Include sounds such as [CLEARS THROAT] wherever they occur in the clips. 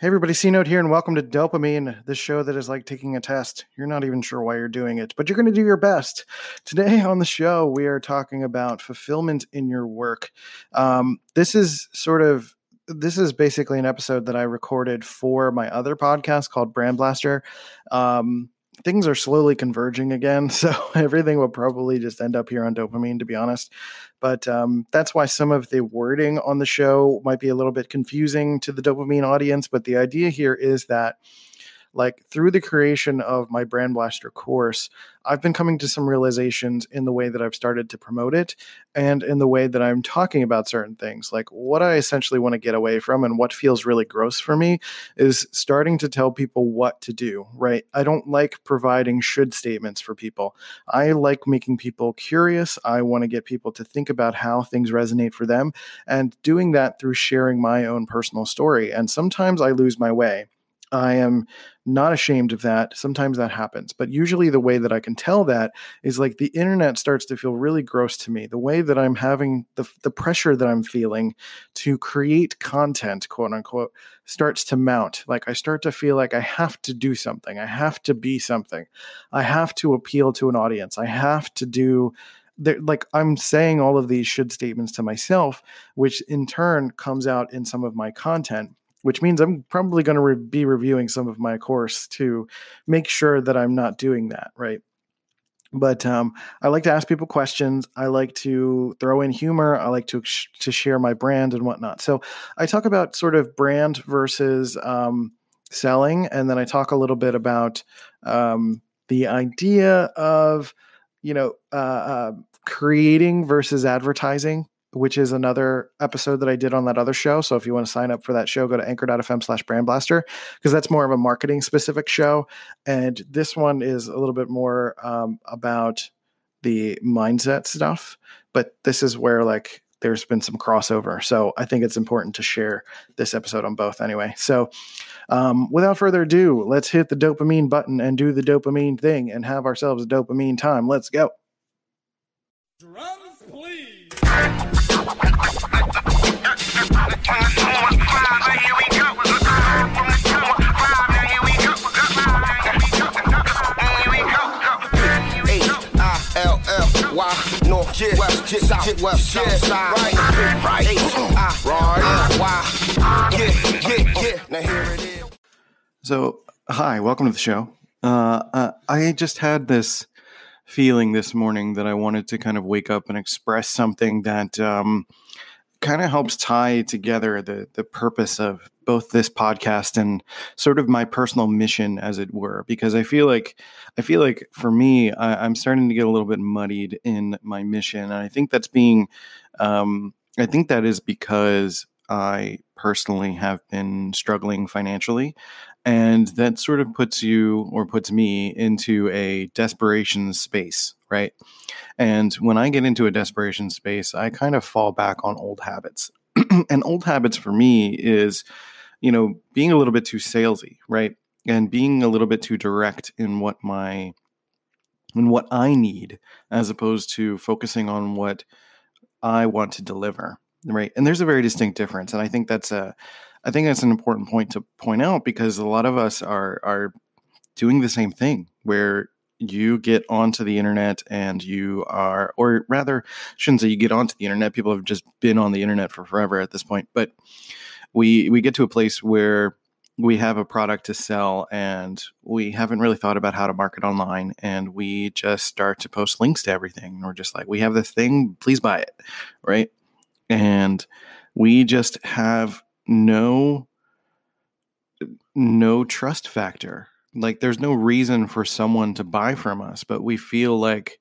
Hey everybody, C Note here, and welcome to Dopamine, the show that is like taking a test. You're not even sure why you're doing it, but you're going to do your best. Today on the show, we are talking about fulfillment in your work. Um, this is sort of this is basically an episode that I recorded for my other podcast called Brand Blaster. Um, things are slowly converging again. [LAUGHS] So everything will probably just end up here on dopamine, to be honest. But um, that's why some of the wording on the show might be a little bit confusing to the dopamine audience. But the idea here is that like through the creation of my brand blaster course i've been coming to some realizations in the way that i've started to promote it and in the way that i'm talking about certain things. Like what i essentially want to get away from and what feels really gross for me is starting to tell people what to do right? I don't like providing should statements for people. I like making people curious. I want to get people to think about how things resonate for them and doing that through sharing my own personal story. And sometimes i lose my way I am not ashamed of that. Sometimes that happens. But usually, the way that I can tell that is like the internet starts to feel really gross to me. The way that I'm having the, the pressure that I'm feeling to create content, quote unquote, starts to mount. Like I start to feel like I have to do something. I have to be something. I have to appeal to an audience. I have to do like I'm saying all of these should statements to myself, which in turn comes out in some of my content which means I'm probably going to re- be reviewing some of my course to make sure that I'm not doing that, right? But um, I like to ask people questions. I like to throw in humor. I like to sh- to share my brand and whatnot. So I talk about sort of brand versus um, selling, and then I talk a little bit about um, the idea of you know uh, uh, creating versus advertising which is another episode that I did on that other show. So if you want to sign up for that show, go to anchor.fm slash brand blaster because that's more of a marketing specific show. And this one is a little bit more um, about the mindset stuff. But this is where like there's been some crossover. So I think it's important to share this episode on both anyway. So um, without further ado, let's hit the dopamine button and do the dopamine thing and have ourselves a dopamine time. Let's go. Drums, please. So, hi, welcome to the show. Uh, uh, I just had this feeling this morning that I wanted to kind of wake up and express something that um, kind of helps tie together the the purpose of both this podcast and sort of my personal mission as it were because i feel like i feel like for me I, am starting to get a little bit muddied in my mission. And i think that's being um, i think that is because i personally have been struggling financially. And that sort of puts you or puts me into a desperation space right? And when I get into a desperation space, I kind of fall back on old habits. [CLEARS THROAT] and old habits for me is, you know, being a little bit too salesy, right? And being a little bit too direct in what my in what I need as opposed to focusing on what I want to deliver, right? And there's a very distinct difference and I think that's a I think that's an important point to point out because a lot of us are are doing the same thing where you get onto the internet and you are, or rather, shouldn't say you get onto the internet. People have just been on the internet for forever at this point. But we we get to a place where we have a product to sell and we haven't really thought about how to market online and we just start to post links to everything. We're just like we have this thing please buy it right? And we just have no no trust factor. Like there's no reason for someone to buy from us but we feel like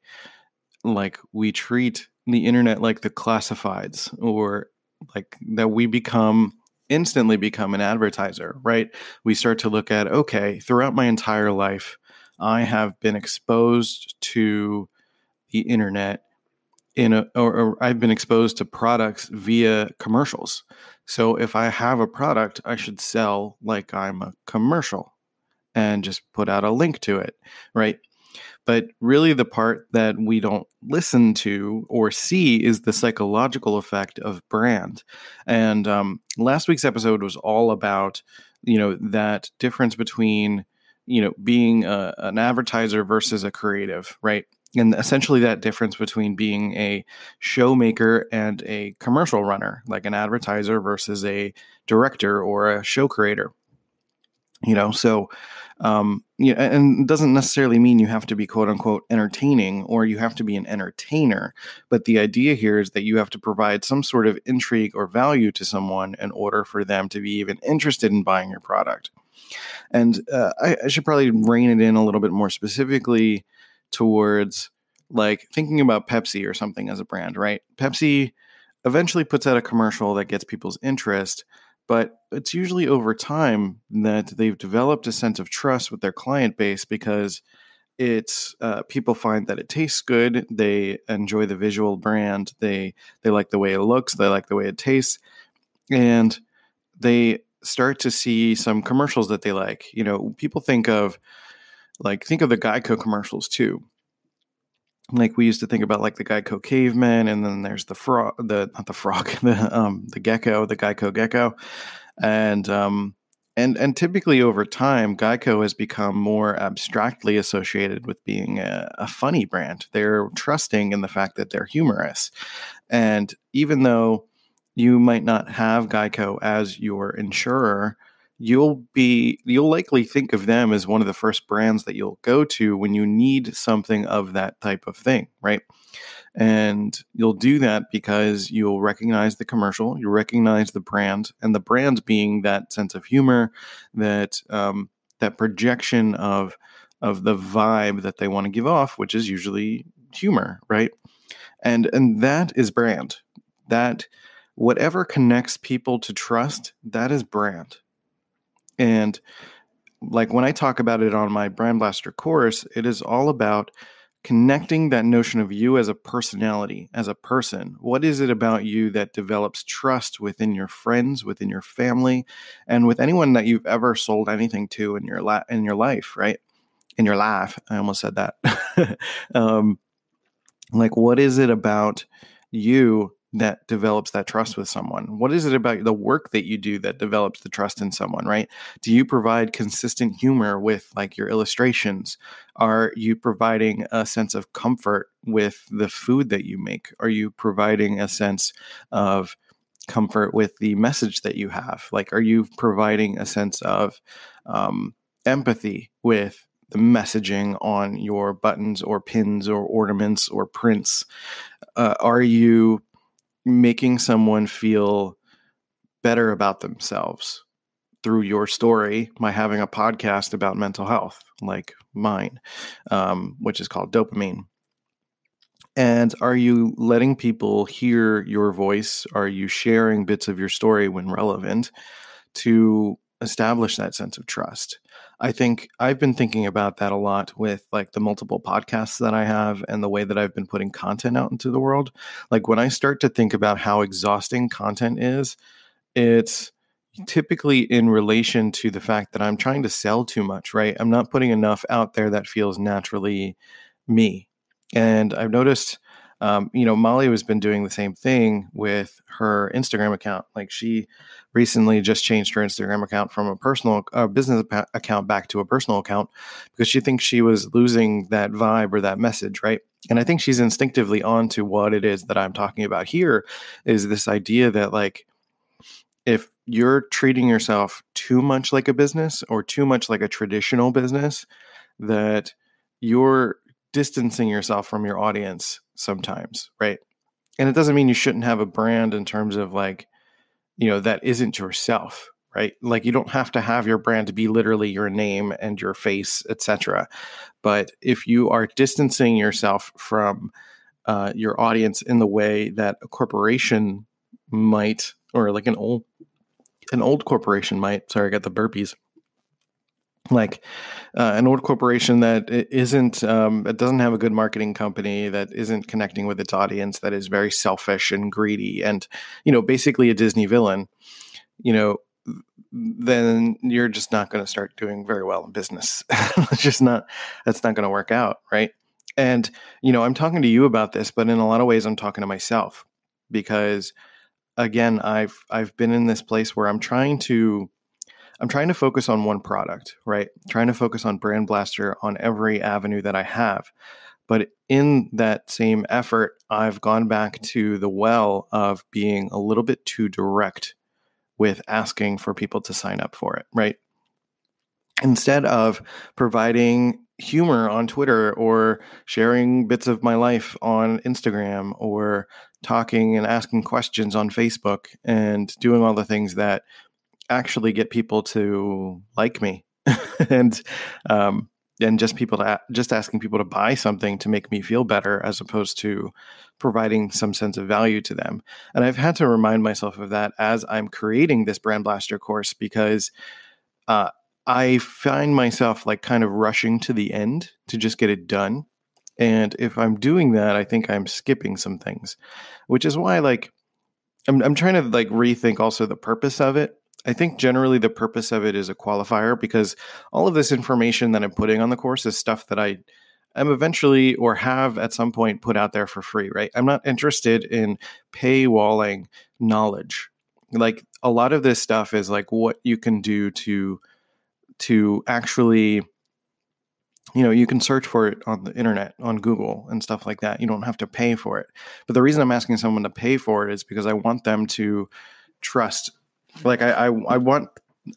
like we treat the internet like the classifieds or like that we become instantly become an advertiser right we start to look at okay throughout my entire life i have been exposed to the internet in a or, or i've been exposed to products via commercials so if i have a product i should sell like i'm a commercial and just put out a link to it, right? But really, the part that we don't listen to or see is the psychological effect of brand. And um, last week's episode was all about you know that difference between you know being a, an advertiser versus a creative right and essentially that difference between being a showmaker and a commercial runner like an advertiser versus a director or a show creator you know so um you know, and it doesn't necessarily mean you have to be quote unquote entertaining or you have to be an entertainer but the idea here is that you have to provide some sort of intrigue or value to someone in order for them to be even interested in buying your product. And uh, I, I should probably rein it in a little bit more specifically towards like thinking about pepsi or something as a brand right? Pepsi eventually puts out a commercial that gets people's interest but it's usually over time that they've developed a sense of trust with their client base because it's uh, people find that it tastes good they enjoy the visual brand they they like the way it looks they like the way it tastes and they start to see some commercials that they like. You know people think of like think of the geico commercials too like we used to think about like the Geico caveman, and then there's the frog, the not the frog, [LAUGHS] the um the gecko, the Geico gecko, and um and and typically over time, Geico has become more abstractly associated with being a, a funny brand. They're trusting in the fact that they're humorous, and even though you might not have Geico as your insurer, you'll be you'll likely think of them as one of the first brands that you'll go to when you need something of that type of thing right? And you'll do that because you'll recognize the commercial you recognize the brand and the brand being that sense of humor that um, that projection of of the vibe that they want to give off which is usually humor right? And and that is brand. That whatever connects people to trust that is brand and like when I talk about it on my Brand Blaster course, it is all about connecting that notion of you as a personality, as a person. What is it about you that develops trust within your friends, within your family, and with anyone that you've ever sold anything to in your la- in your life, right? In your life, I almost said that. [LAUGHS] um, like, what is it about you that develops that trust with someone? What is it about the work that you do that develops the trust in someone, right? Do you provide consistent humor with like your illustrations? Are you providing a sense of comfort with the food that you make? Are you providing a sense of comfort with the message that you have? Like, are you providing a sense of um, empathy with the messaging on your buttons or pins or ornaments or prints? Uh, are you making someone feel better about themselves through your story by having a podcast about mental health like mine um, which is called dopamine. And are you letting people hear your voice? Are you sharing bits of your story when relevant to establish that sense of trust I think I've been thinking about that a lot with like the multiple podcasts that I have and the way that I've been putting content out into the world. Like when I start to think about how exhausting content is, it's typically in relation to the fact that I'm trying to sell too much, right? I'm not putting enough out there that feels naturally me. And I've noticed um, you know, Molly has been doing the same thing with her Instagram account. Like she recently just changed her Instagram account from a personal uh, business account back to a personal account because she thinks she was losing that vibe or that message, right? And I think she's instinctively on to what it is that I'm talking about here is this idea that like if you're treating yourself too much like a business or too much like a traditional business, that you're distancing yourself from your audience sometimes, right? And it doesn't mean you shouldn't have a brand in terms of like, you know, that isn't yourself, right? Like you don't have to have your brand to be literally your name and your face, etc. But if you are distancing yourself from uh, your audience in the way that a corporation might, or like an old an old corporation might. Sorry, I got the burpees like uh, an old corporation that isn't um, it doesn't have a good marketing company that isn't connecting with its audience that is very selfish and greedy and you know basically a disney villain you know then you're just not going to start doing very well in business. [LAUGHS] It's just not that's not going to work out right? And you know i'm talking to you about this but in a lot of ways i'm talking to myself because again i've i've been in this place where i'm trying to I'm trying to focus on one product, right? Trying to focus on Brand Blaster on every avenue that I have. But in that same effort, I've gone back to the well of being a little bit too direct with asking for people to sign up for it, right? Instead of providing humor on Twitter or sharing bits of my life on Instagram or talking and asking questions on Facebook and doing all the things that actually get people to like me [LAUGHS] and um, and just people to just asking people to buy something to make me feel better as opposed to providing some sense of value to them. And i've had to remind myself of that as i'm creating this brand blaster course because uh, i find myself like kind of rushing to the end to just get it done. And if i'm doing that i think i'm skipping some things which is why like i'm, I'm trying to like rethink also the purpose of it I think generally the purpose of it is a qualifier because all of this information that I'm putting on the course is stuff that I am eventually or have at some point put out there for free, right? I'm not interested in paywalling knowledge. Like a lot of this stuff is like what you can do to to actually you know you can search for it on the internet on google and stuff like that you don't have to pay for it but the reason i'm asking someone to pay for it is because i want them to trust like I, I, I want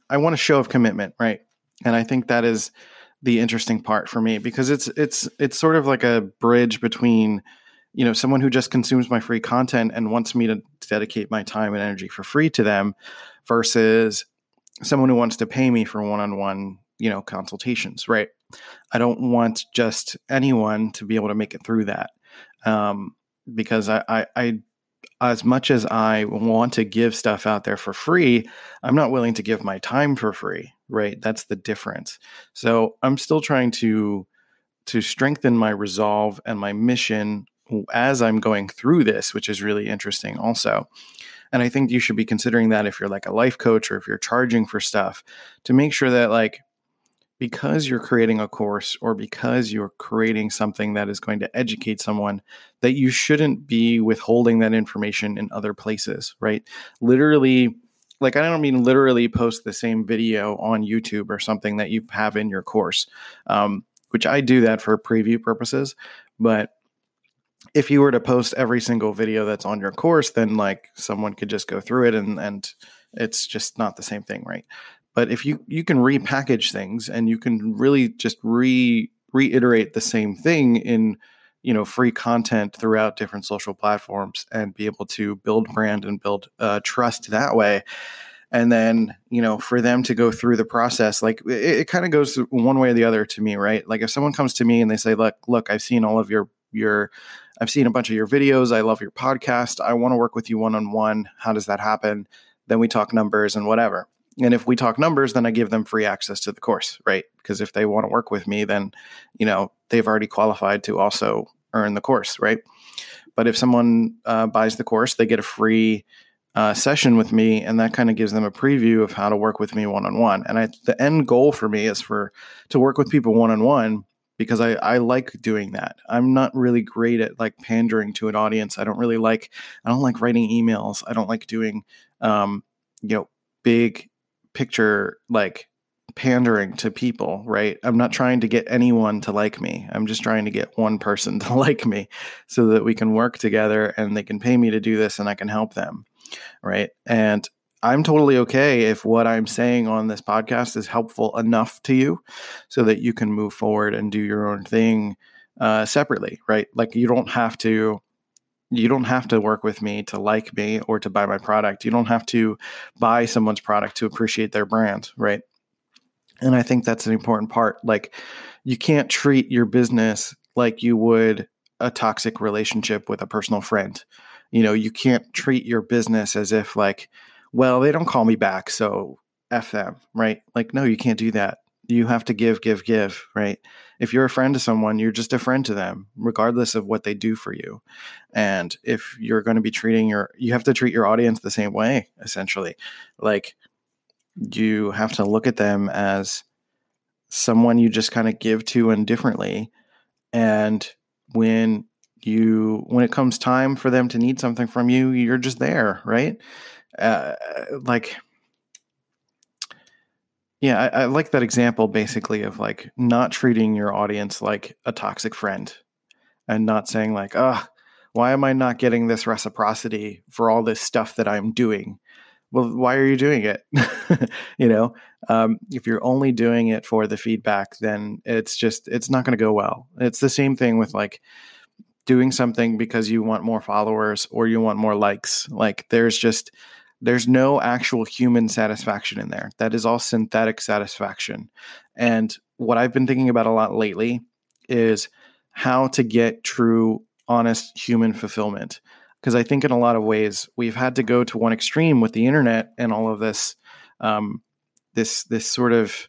I want a show of commitment, right? And I think that is the interesting part for me because it's it's it's sort of like a bridge between you know someone who just consumes my free content and wants me to dedicate my time and energy for free to them versus someone who wants to pay me for one-on-one you know consultations right i don't want just anyone to be able to make it through that um, because I, I, I as much as I want to give stuff out there for free, I'm not willing to give my time for free, right? That's the difference. So I'm still trying to to strengthen my resolve and my mission as I'm going through this, which is really interesting also. And I think you should be considering that if you're like a life coach or if you're charging for stuff to make sure that like because you're creating a course or because you're creating something that is going to educate someone that you shouldn't be withholding that information in other places right? Literally like i don't mean literally post the same video on youtube or something that you have in your course um, which i do that for preview purposes but if you were to post every single video that's on your course then like someone could just go through it and and it's just not the same thing right but if you you can repackage things and you can really just re reiterate the same thing in you know free content throughout different social platforms and be able to build brand and build uh, trust that way. And then you know for them to go through the process like it, it kind of goes one way or the other to me right? Like if someone comes to me and they say look look i've seen all of your your i've seen a bunch of your videos. I love your podcast. I want to work with you one-on-one. How does that happen? Then we talk numbers and whatever and if we talk numbers then i give them free access to the course right? Because if they want to work with me then you know they've already qualified to also earn the course right? But if someone uh, buys the course they get a free uh, session with me and that kind of gives them a preview of how to work with me one-on-one. And I, the end goal for me is for to work with people one-on-one because I, I like doing that. I'm not really great at like pandering to an audience. I don't really like i don't like writing emails. I don't like doing um, you know big picture like pandering to people, right? I'm not trying to get anyone to like me. I'm just trying to get one person [LAUGHS] to like me so that we can work together and they can pay me to do this and I can help them, right? And I'm totally okay if what I'm saying on this podcast is helpful enough to you so that you can move forward and do your own thing uh, separately, right? Like you don't have to you don't have to work with me to like me or to buy my product. You don't have to buy someone's product to appreciate their brand, right? And I think that's an important part. Like, you can't treat your business like you would a toxic relationship with a personal friend. You know, you can't treat your business as if, like, well, they don't call me back, so F them, right? Like, no, you can't do that you have to give, give, give, right? If you're a friend to someone, you're just a friend to them, regardless of what they do for you. And if you're going to be treating your, you have to treat your audience the same way, essentially. Like you have to look at them as someone you just kind of give to indifferently. And when you, when it comes time for them to need something from you, you're just there, right? Uh, like, Yeah, I, I, like that example basically of like not treating your audience like a toxic friend and not saying like, oh, why am I not getting this reciprocity for all this stuff that I'm doing? Well, why are you doing it? [LAUGHS] you know, um, if you're only doing it for the feedback, then it's just, it's not going to go well. It's the same thing with like doing something because you want more followers or you want more likes. Like there's just, there's no actual human satisfaction in there. That is all synthetic satisfaction. And what I've been thinking about a lot lately is how to get true, honest human fulfillment. Because I think in a lot of ways we've had to go to one extreme with the internet and all of this, um, this this sort of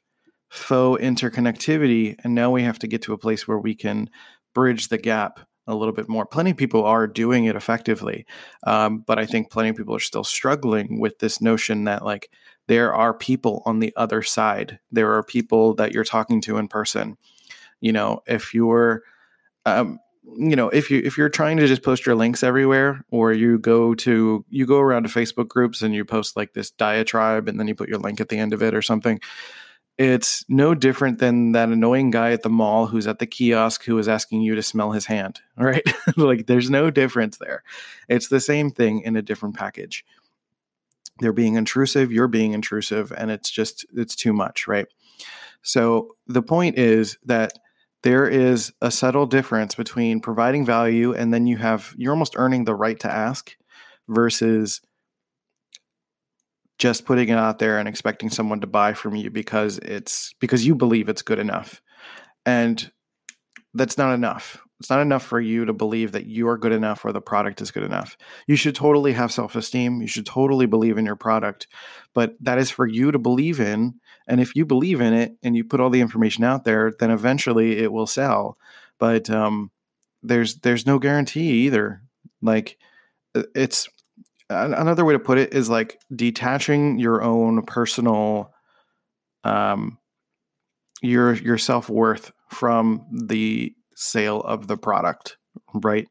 faux interconnectivity, and now we have to get to a place where we can bridge the gap a little bit more. Plenty of people are doing it effectively, um, but I think plenty of people are still struggling with this notion that like there are people on the other side. There are people that you're talking to in person. You know, if you're, um, you know, if you if you're trying to just post your links everywhere, or you go to you go around to Facebook groups and you post like this diatribe, and then you put your link at the end of it or something it's no different than that annoying guy at the mall who's at the kiosk who is asking you to smell his hand, [LAUGHS] right? [LAUGHS] like there's no difference there. It's the same thing in a different package. They're being intrusive, you're being intrusive, and it's just, it's too much, right? So the point is that there is a subtle difference between providing value and then you have, you're almost earning the right to ask versus just putting it out there and expecting someone to buy from you because it's because you believe it's good enough. And that's not enough. It's not enough for you to believe that you are good enough or the product is good enough. You should totally have self esteem. You should totally believe in your product, but that is for you to believe in. And if you believe in it and you put all the information out there, then eventually it will sell. But um, there's there's no guarantee either. Like it's another way to put it is like detaching your own personal um your your self-worth from the sale of the product right?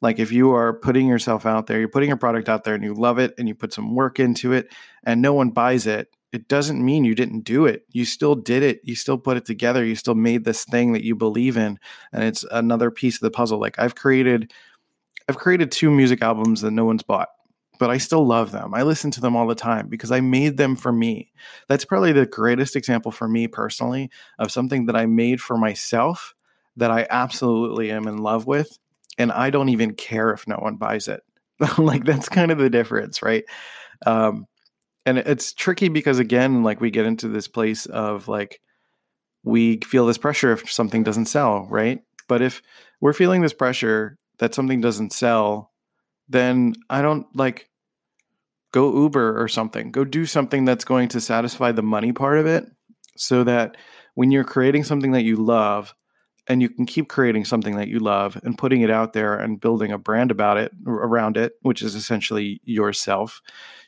Like if you are putting yourself out there you're putting your product out there and you love it and you put some work into it and no one buys it it doesn't mean you didn't do it. You still did it. You still put it together. You still made this thing that you believe in and it's another piece of the puzzle. Like i've created i've created two music albums that no one's bought but I still love them. I listen to them all the time because I made them for me. That's probably the greatest example for me personally of something that I made for myself that I absolutely am in love with. And I don't even care if no one buys it. [LAUGHS] like, that's kind of the difference, right? Um, and it's tricky because, again, like we get into this place of like, we feel this pressure if something doesn't sell, right? But if we're feeling this pressure that something doesn't sell, then I don't like go Uber or something. Go do something that's going to satisfy the money part of it so that when you're creating something that you love and you can keep creating something that you love and putting it out there and building a brand about it around it, which is essentially yourself,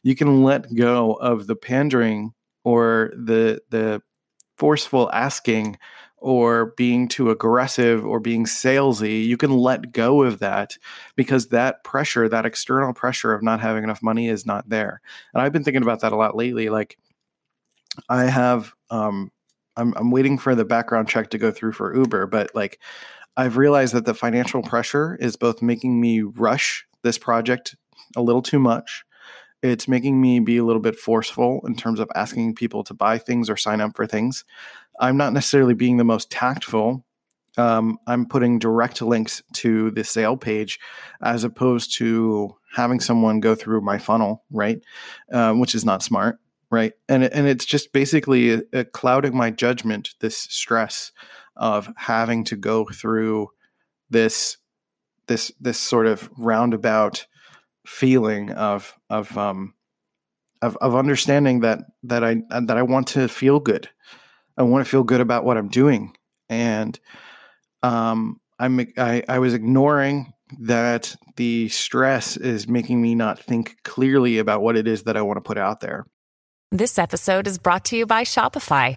you can let go of the pandering or the the forceful asking or being too aggressive or being salesy, you can let go of that because that pressure, that external pressure of not having enough money is not there. And I've been thinking about that a lot lately. Like I have um I'm I'm waiting for the background check to go through for Uber, but like I've realized that the financial pressure is both making me rush this project a little too much. It's making me be a little bit forceful in terms of asking people to buy things or sign up for things. I'm not necessarily being the most tactful. Um, I'm putting direct links to the sale page as opposed to having someone go through my funnel, right? Um, which is not smart, right? And and it's just basically a, a clouding my judgment. This stress of having to go through this this this sort of roundabout feeling of of um of of understanding that that I that I want to feel good I want to feel good about what I'm doing. And um, I'm I, I was ignoring that the stress is making me not think clearly about what it is that I want to put out there. This episode is brought to you by Shopify.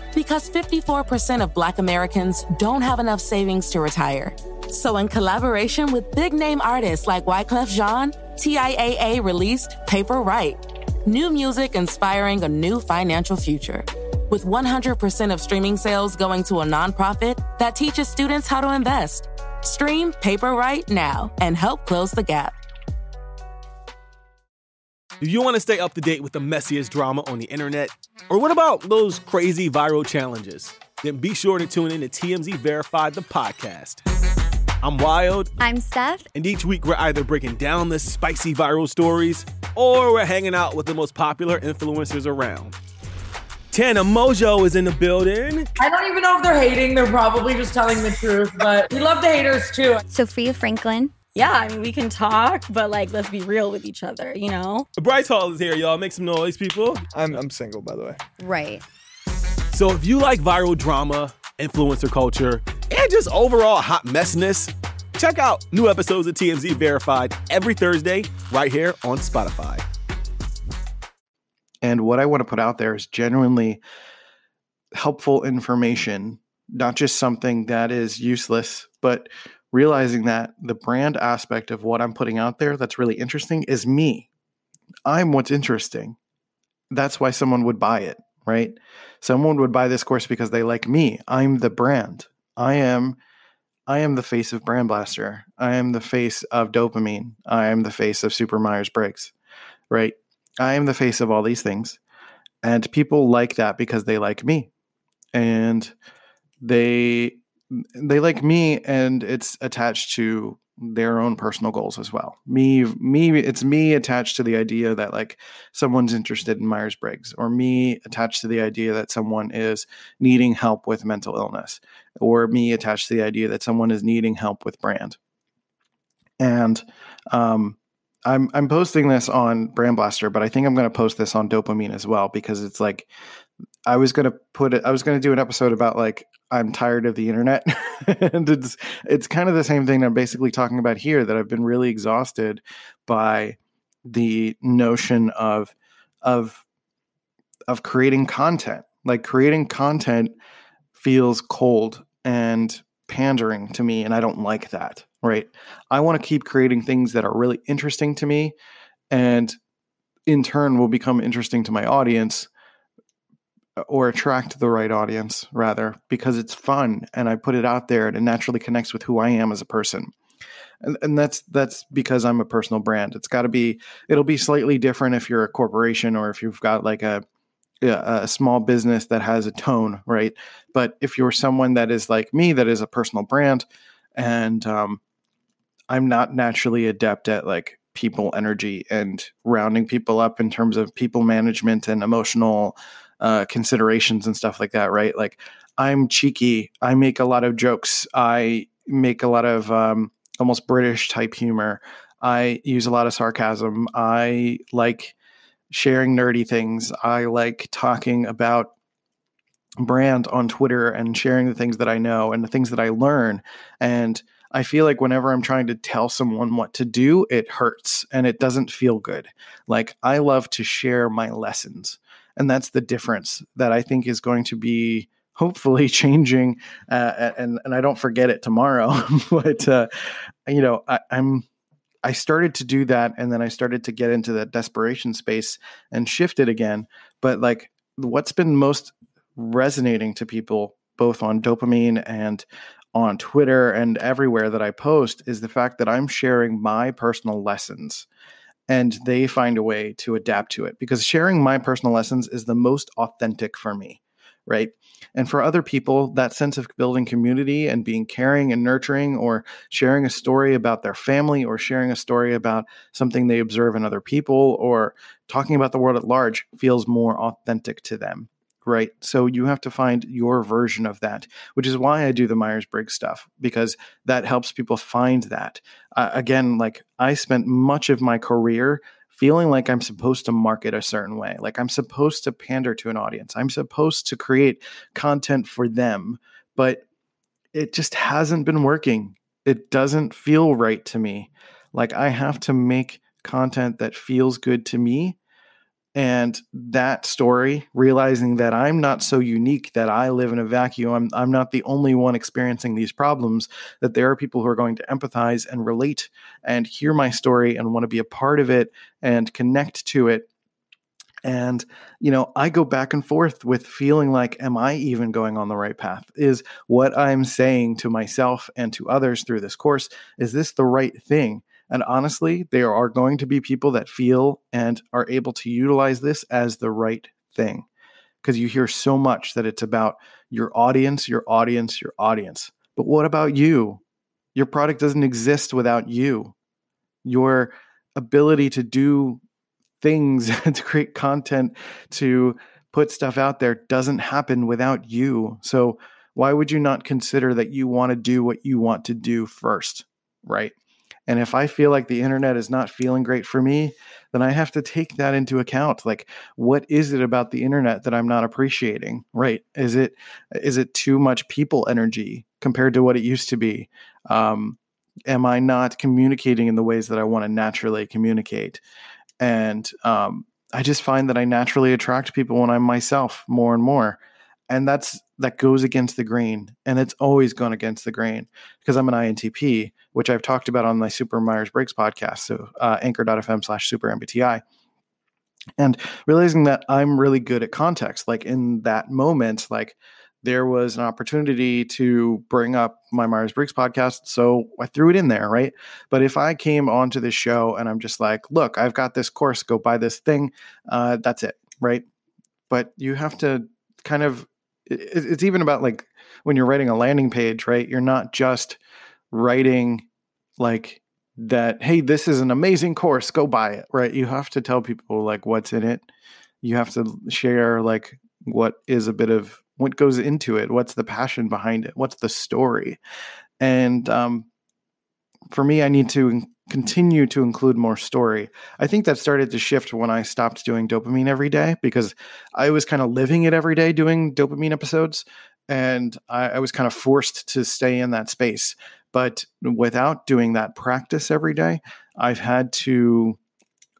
Because 54% of Black Americans don't have enough savings to retire. So, in collaboration with big name artists like Wyclef Jean, TIAA released Paper Right, new music inspiring a new financial future. With 100% of streaming sales going to a nonprofit that teaches students how to invest. Stream Paper Right now and help close the gap. Do you want to stay up to date with the messiest drama on the internet? Or what about those crazy viral challenges? Then be sure to tune in to TMZ Verified, the podcast. I'm Wild. I'm Steph. And each week we're either breaking down the spicy viral stories or we're hanging out with the most popular influencers around. Tana Mongeau is in the building. I don't even know if they're hating. They're probably just telling the truth, but we love the haters too. Sofia Franklin. Yeah, I mean, we can talk, but like, let's be real with each other, you know? Bryce Hall is here, y'all. Make some noise, people. I'm, I'm single, by the way. Right. So if you like viral drama, influencer culture, and just overall hot messiness, check out new episodes of TMZ Verified every Thursday right here on Spotify. And what I want to put out there is genuinely helpful information, not just something that is useless, but realizing that the brand aspect of what I'm putting out there that's really interesting is me. I'm what's interesting. That's why someone would buy it, right? Someone would buy this course because they like me. I'm the brand. I am I am the face of Brand Blaster. I am the face of dopamine. I am the face of Super Myers Briggs, right? I am the face of all these things. And people like that because they like me. And they they like me and it's attached to their own personal goals as well. Me, me, it's me attached to the idea that like someone's interested in Myers Briggs, or me attached to the idea that someone is needing help with mental illness, or me attached to the idea that someone is needing help with brand. And um, I'm I'm posting this on Brand Blaster, but I think I'm going to post this on Dopamine as well because it's like I was to put it. I was to do an episode about like I'm tired of the internet, [LAUGHS] and it's it's kind of the same thing I'm basically talking about here. That I've been really exhausted by the notion of of of creating content. Like creating content feels cold and pandering to me, and I don't like that. Right? I want to keep creating things that are really interesting to me, and in turn will become interesting to my audience or attract the right audience rather because it's fun and I put it out there and it naturally connects with who I am as a person. And, and that's that's because I'm a personal brand. It's got to be it'll be slightly different if you're a corporation or if you've got like a a small business that has a tone, right? But if you're someone that is like me, that is a personal brand, and um, I'm not naturally adept at like people energy and rounding people up in terms of people management and emotional uh, considerations and stuff like that, right? Like I'm cheeky. I make a lot of jokes. I make a lot of um, almost British type humor. I use a lot of sarcasm. I like sharing nerdy things. I like talking about brand on Twitter and sharing the things that I know and the things that I learn. And I feel like whenever I'm trying to tell someone what to do, it hurts and it doesn't feel good. Like I love to share my lessons and that's the difference that I think is going to be hopefully [LAUGHS] changing. Uh, and and I don't forget it tomorrow, [LAUGHS] but uh, you know I, I'm I started to do that, and then I started to get into that desperation space and shift it again. But like, what's been most resonating to people, both on dopamine and on Twitter and everywhere that I post, is the fact that I'm sharing my personal lessons and they find a way to adapt to it because sharing my personal lessons is the most authentic for me right? And for other people that sense of building community and being caring and nurturing or sharing a story about their family or sharing a story about something they observe in other people or talking about the world at large feels more authentic to them right? So you have to find your version of that, which is why I do the Myers Briggs stuff because that helps people find that. Uh, again, like I spent much of my career feeling like I'm supposed to market a certain way, like I'm supposed to pander to an audience, I'm supposed to create content for them, but it just hasn't been working. It doesn't feel right to me. Like I have to make content that feels good to me and that story realizing that i'm not so unique that i live in a vacuum I'm, I'm not the only one experiencing these problems that there are people who are going to empathize and relate and hear my story and want to be a part of it and connect to it. And you know i go back and forth with feeling like am i even going on the right path? Is what i'm saying to myself and to others through this course is this the right thing and honestly, there are going to be people that feel and are able to utilize this as the right thing. Because you hear so much that it's about your audience, your audience, your audience. But what about you? Your product doesn't exist without you. Your ability to do things, [LAUGHS] to create content, to put stuff out there doesn't happen without you. So, why would you not consider that you want to do what you want to do first? Right. And if I feel like the internet is not feeling great for me, then I have to take that into account. Like, what is it about the internet that I'm not appreciating? Right? Is it is it too much people energy compared to what it used to be? Um, am I not communicating in the ways that I want to naturally communicate? And um, I just find that I naturally attract people when I'm myself more and more and that's that goes against the grain and it's always gone against the grain because i'm an intp which i've talked about on my super myers briggs podcast so uh, anchor.fm slash super mbti and realizing that i'm really good at context like in that moment like there was an opportunity to bring up my myers briggs podcast so i threw it in there right? But if i came onto this show and i'm just like look i've got this course go buy this thing uh, that's it right? But you have to kind of it's even about like when you're writing a landing page, right? You're not just writing like that, hey, this is an amazing course, go buy it, right? You have to tell people like what's in it. You have to share like what is a bit of what goes into it, what's the passion behind it, what's the story. And um, for me, I need to continue to include more story. I think that started to shift when I stopped doing dopamine every day because I was kind of living it every day doing dopamine episodes. And I, I was kind of forced to stay in that space. But without doing that practice every day, I've had to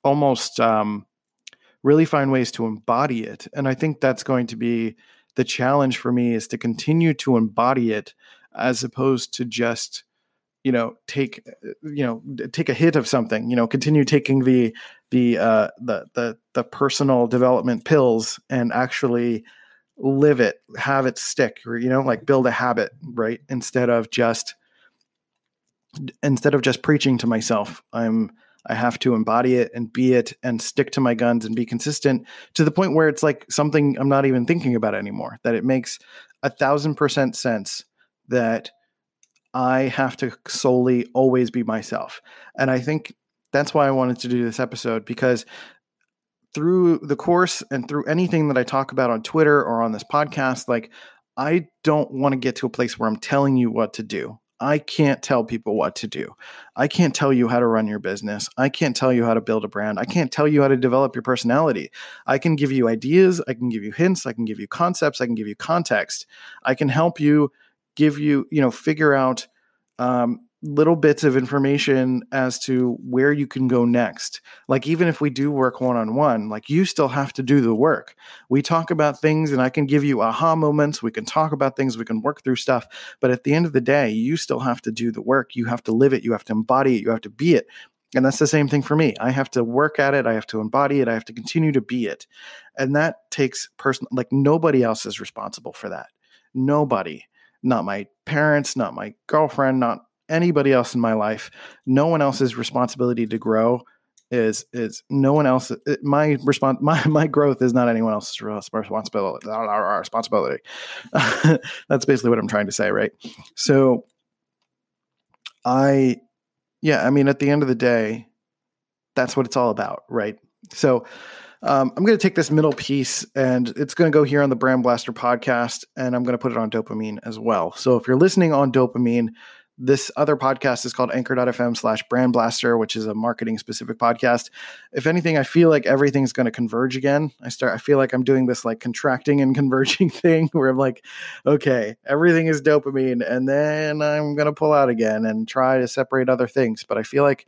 almost um, really find ways to embody it. And I think that's going to be the challenge for me is to continue to embody it as opposed to just you know take you know take a hit of something you know continue taking the the uh the the the personal development pills and actually live it have it stick or you know like build a habit right? Instead of just instead of just preaching to myself i'm i have to embody it and be it and stick to my guns and be consistent to the point where it's like something i'm not even thinking about anymore that it makes a thousand percent sense that I have to solely always be myself. And I think that's why I wanted to do this episode because through the course and through anything that I talk about on Twitter or on this podcast, like I don't want to get to a place where I'm telling you what to do. I can't tell people what to do. I can't tell you how to run your business. I can't tell you how to build a brand. I can't tell you how to develop your personality. I can give you ideas. I can give you hints. I can give you concepts. I can give you context. I can help you give you, you know, figure out um, little bits of information as to where you can go next. Like, even if we do work one on one, like you still have to do the work. We talk about things and I can give you aha moments. We can talk about things, we can work through stuff. But at the end of the day, you still have to do the work. You have to live it, you have to embody it, you have to be it. And that's the same thing for me. I have to work at it. I have to embody it. I have to continue to be it. And that takes personal, like nobody else is responsible for that. Nobody not my parents, not my girlfriend, not anybody else in my life. No one else's responsibility to grow is is no one else. Uh, my response, [LAUGHS] my my growth is not anyone else's [LAUGHS] responsibility. Our [LAUGHS] Responsibility. That's basically what I'm trying to say, right? So, I, yeah, I mean, at the end of the day, that's what it's all about, right? So, um, I'm going to take this middle piece and it's going to go here on the Brand Blaster podcast, and I'm going to put it on dopamine as well. So if you're listening on dopamine, this other podcast is called anchor.fm slash brand blaster, which is a marketing specific podcast. If anything, I feel like everything's going to converge again. I start, I feel like I'm doing this like contracting and [LAUGHS] converging thing where I'm like, okay, everything is dopamine. And then I'm going to pull out again and try to separate other things. But I feel like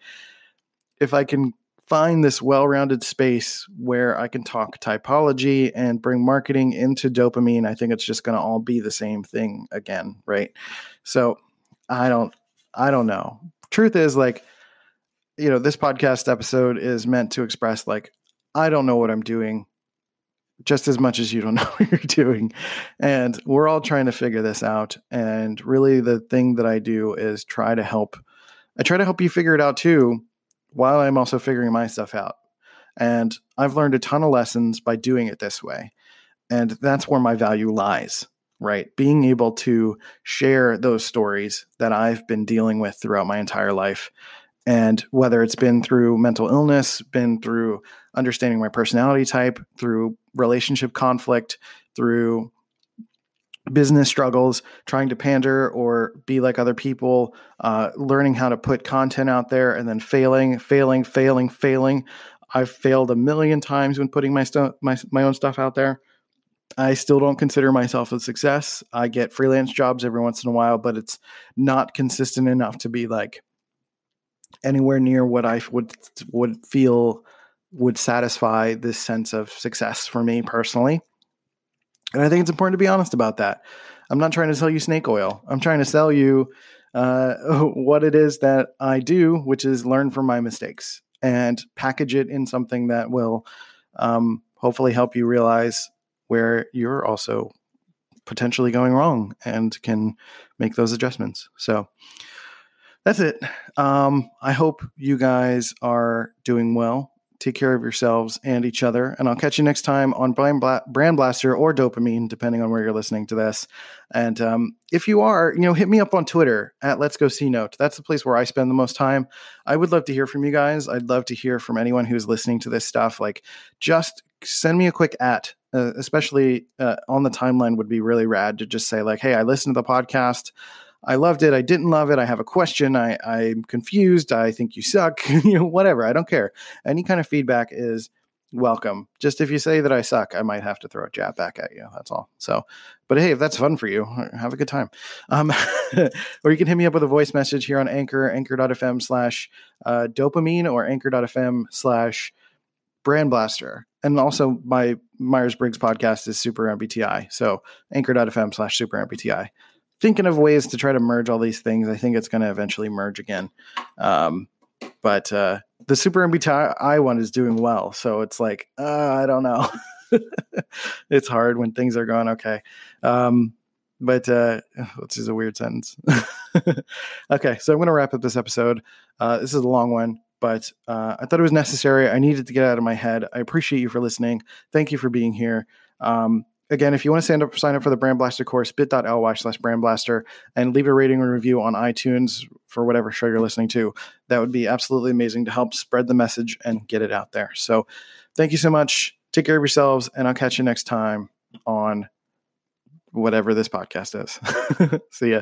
if I can find this well rounded space where I can talk typology and bring marketing into DOPEamine, I think it's just going to all be the same thing again. Right. So, I don't I don't know. Truth is like you know, this podcast episode is meant to express like I don't know what I'm doing just as much as you don't [LAUGHS] know what you're doing. And we're all trying to figure this out and really the thing that I do is try to help I try to help you figure it out too while I'm also figuring my stuff out. And I've learned a ton of lessons by doing it this way. And that's where my value lies right? Being able to share those stories that I've been dealing with throughout my entire life. And whether it's been through mental illness, been through understanding my personality type, through relationship conflict, through business struggles, trying to pander or be like other people, uh, learning how to put content out there and then failing, failing, failing, failing. I've failed a million times when putting my stuff, my, my own stuff out there. I still don't consider myself a success. I get freelance jobs every once in a while, but it's not consistent enough to be like anywhere near what I would would feel would satisfy this sense of success for me personally. And I think it's important to be honest about that. I'm not trying to sell you snake oil. I'm trying to sell you uh, [LAUGHS] what it is that I do, which is learn from my mistakes and package it in something that will um, hopefully help you realize where you're also potentially going wrong and can make those adjustments. So that's it. Um, I hope you guys are doing well. Take care of yourselves and each other. And I'll catch you next time on Brand, Blaster or DOPEamine, depending on where you're listening to this. And um, if you are, you know, hit me up on Twitter at Let's Go C Note. That's the place where I spend the most time. I would love to hear from you guys. I'd love to hear from anyone who's listening to this stuff. Like, just send me a quick at uh, especially uh, on the timeline would be really rad to just say like hey i listened to the podcast i loved it. I didn't love it. I have a question. I i'm confused. I think you suck. [LAUGHS] You know whatever. I don't care. Any kind of feedback is welcome. Just if you say that i suck i might have to throw a jab back at you. That's all. So but hey if that's fun for you have a good time. Um, [LAUGHS] or you can hit me up with a voice message here on anchor anchor.fm slash uh, dopeamine or anchor.fm slash brand blaster. And also my Myers Briggs podcast is Super MBTI. So anchor.fm slash Super MBTI. Thinking of ways to try to merge all these things. I think it's going to eventually merge again. Um, but uh, the Super MBTI one is doing well. So it's like, uh, I don't know. [LAUGHS] it's hard when things are going okay. Um, but uh, which is a weird sentence. [LAUGHS] okay, so I'm going to wrap up this episode. Uh, this is a long one but uh, I thought it was necessary. I needed to get out of my head. I appreciate you for listening. Thank you for being here. Um, again, if you want to sign up, sign up for the Brand Blaster course, bit.ly slash Brand Blaster, and leave a rating and review on iTunes for whatever show you're listening to. That would be absolutely amazing to help spread the message and get it out there. So thank you so much. Take care of yourselves, and I'll catch you next time on whatever this podcast is. [LAUGHS] See ya.